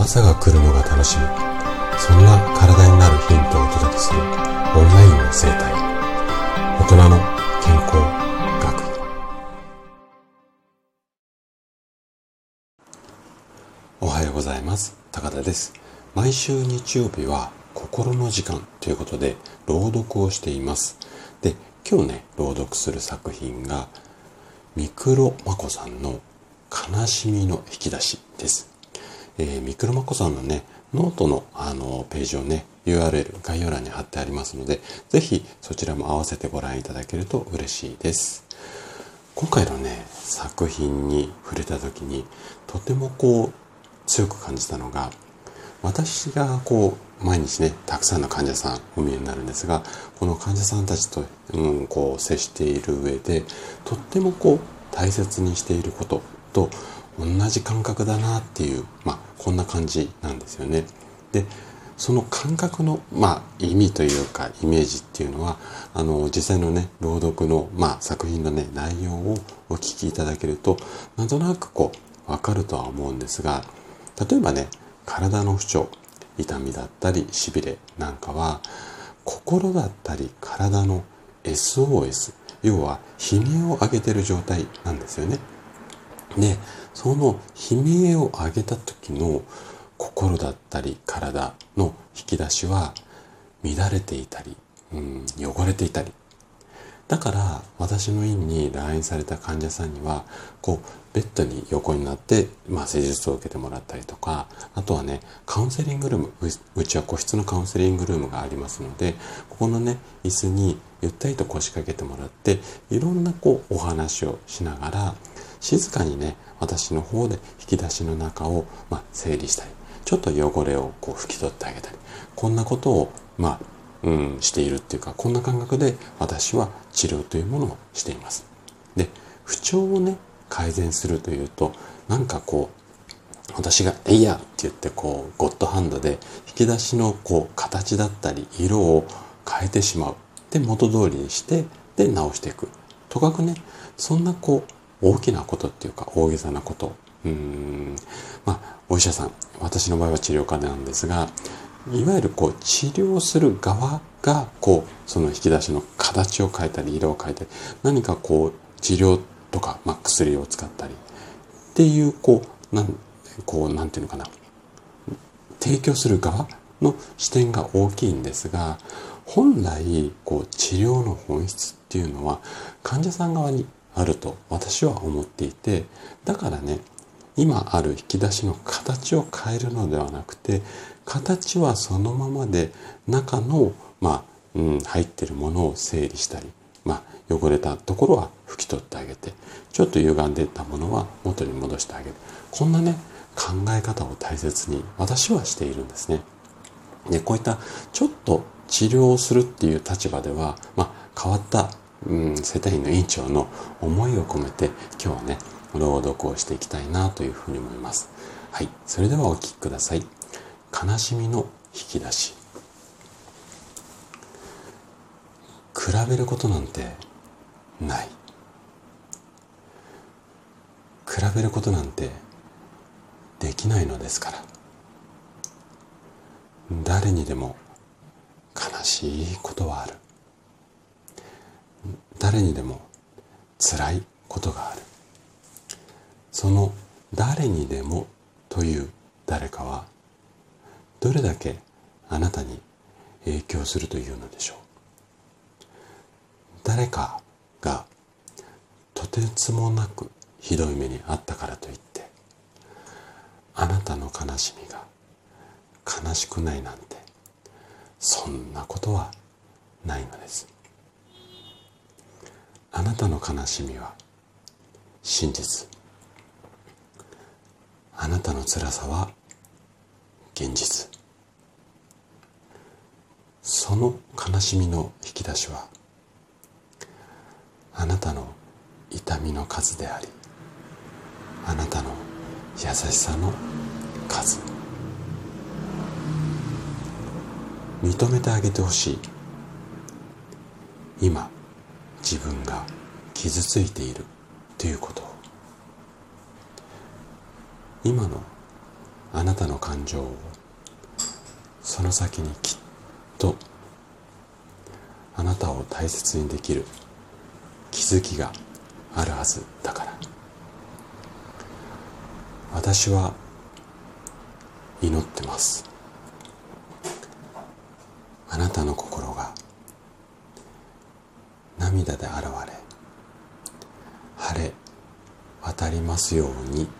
朝が来るのが楽しみ。そんな体になるヒントをお届けする。オンラインの生態。大人の健康学。おはようございます。高田です。毎週日曜日は心の時間ということで朗読をしています。で今日ね朗読する作品がミクロマコさんの悲しみの引き出しです。えー、ミクロマコさんのね、ノートのあのページをね、URL 概要欄に貼ってありますので、ぜひそちらも合わせてご覧いただけると嬉しいです。今回のね、作品に触れた時に、とてもこう、強く感じたのが、私がこう、毎日ね、たくさんの患者さんお見えになるんですが、この患者さんたちと、うん、こう、接している上で、とってもこう、大切にしていることと同じ感覚だなっていう、まあ、こんな感じなんですよね。でその感覚の、まあ、意味というかイメージっていうのはあの実際のね朗読の、まあ、作品のね内容をお聞きいただけるとなんとなくこう分かるとは思うんですが例えばね体の不調痛みだったりしびれなんかは心だったり体の SOS 要は悲鳴を上げてる状態なんですよね。でその悲鳴を上げた時の心だったり体の引き出しは乱れていたり、うん、汚れていたりだから私の院に来院された患者さんにはこうベッドに横になって、まあ、施術を受けてもらったりとかあとはねカウンセリングルームうちは個室のカウンセリングルームがありますのでここのね椅子にゆったりと腰掛けてもらっていろんなこうお話をしながら静かにね私の方で引き出しの中を、まあ、整理したりちょっと汚れをこう拭き取ってあげたりこんなことをまあうん、しているっていうかこんな感覚で私は治療というものをしています。で不調をね改善するというとなんかこう私が「えいや!」って言ってこうゴッドハンドで引き出しのこう形だったり色を変えてしまうで元通りにしてで直していくとかくねそんなこう大きなことっていうか大げさなことうんまあお医者さん私の場合は治療家なんですがいわゆるこう治療する側がこうその引き出しの形を変えたり色を変えたり何かこう治療とか、まあ、薬を使ったりっていうこうなんこうなんていうのかな。提供する側の視点が大きいんですが本来こう治療の本質っていうのは患者さん側にあると私は思っていてだからね今ある引き出しの形を変えるのではなくて形はそのままで中の、まあうん、入ってるものを整理したり、まあ、汚れたところは拭き取ってあげてちょっと歪んでいったものは元に戻してあげるこんなね考え方を大切に私はしているんですね。でこういったちょっと治療をするっていう立場では、まあ、変わった、うん、世帯の院長の思いを込めて今日はね朗読をしていきたいなというふうに思います。はい、それではお聴きください。悲しみの引き出し。比べることなんてない。比べることなんてできないのですから。誰にでも悲しいことはある。誰にでも辛いことがある。その誰にでもという誰かはどれだけあなたに影響するというのでしょう。誰かがとてつもなくひどい目にあったからといってあなたの悲しみが悲しくないなんてそんなことはないのです。あなたの悲しみは真実。あなたの辛さは現実。その悲しみの引き出しはあなたの痛みの数でありあなたの優しさの数。認めてあげてほしい。今自分が傷ついているということ。今のあなたの感情をその先にきっとあなたを大切にできる気づきがあるはずだから。私は祈ってます。あなたの心が涙で現れ晴れ渡りますように。